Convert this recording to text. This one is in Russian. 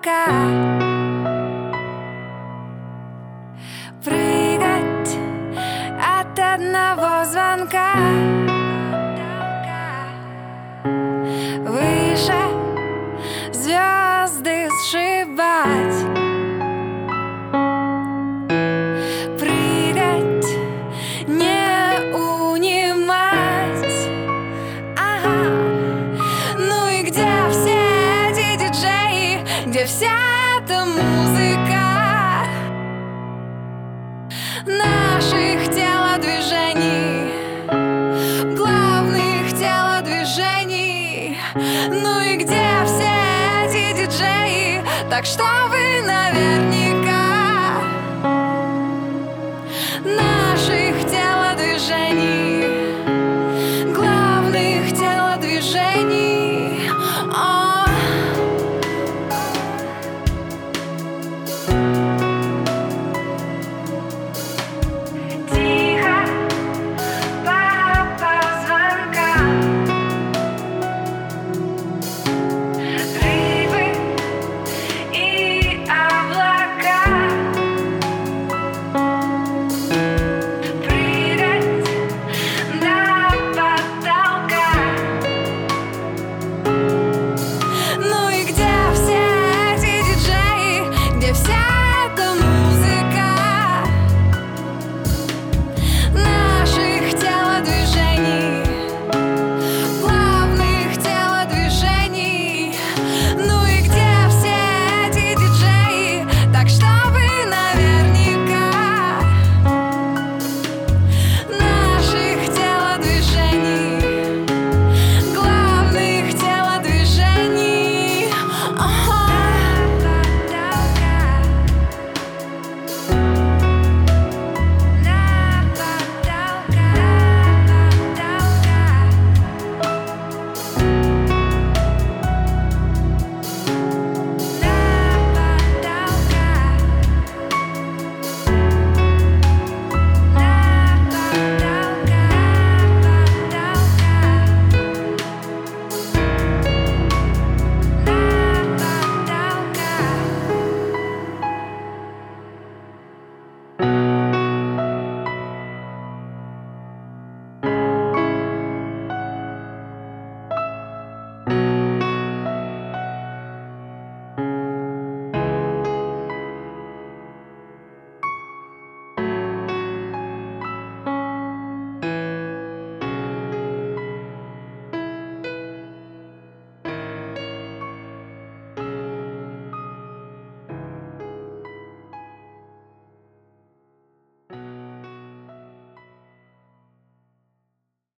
потолка Прыгать от одного звонка где вся эта музыка наших телодвижений, главных телодвижений, ну и где все эти диджеи, так что вы наверняка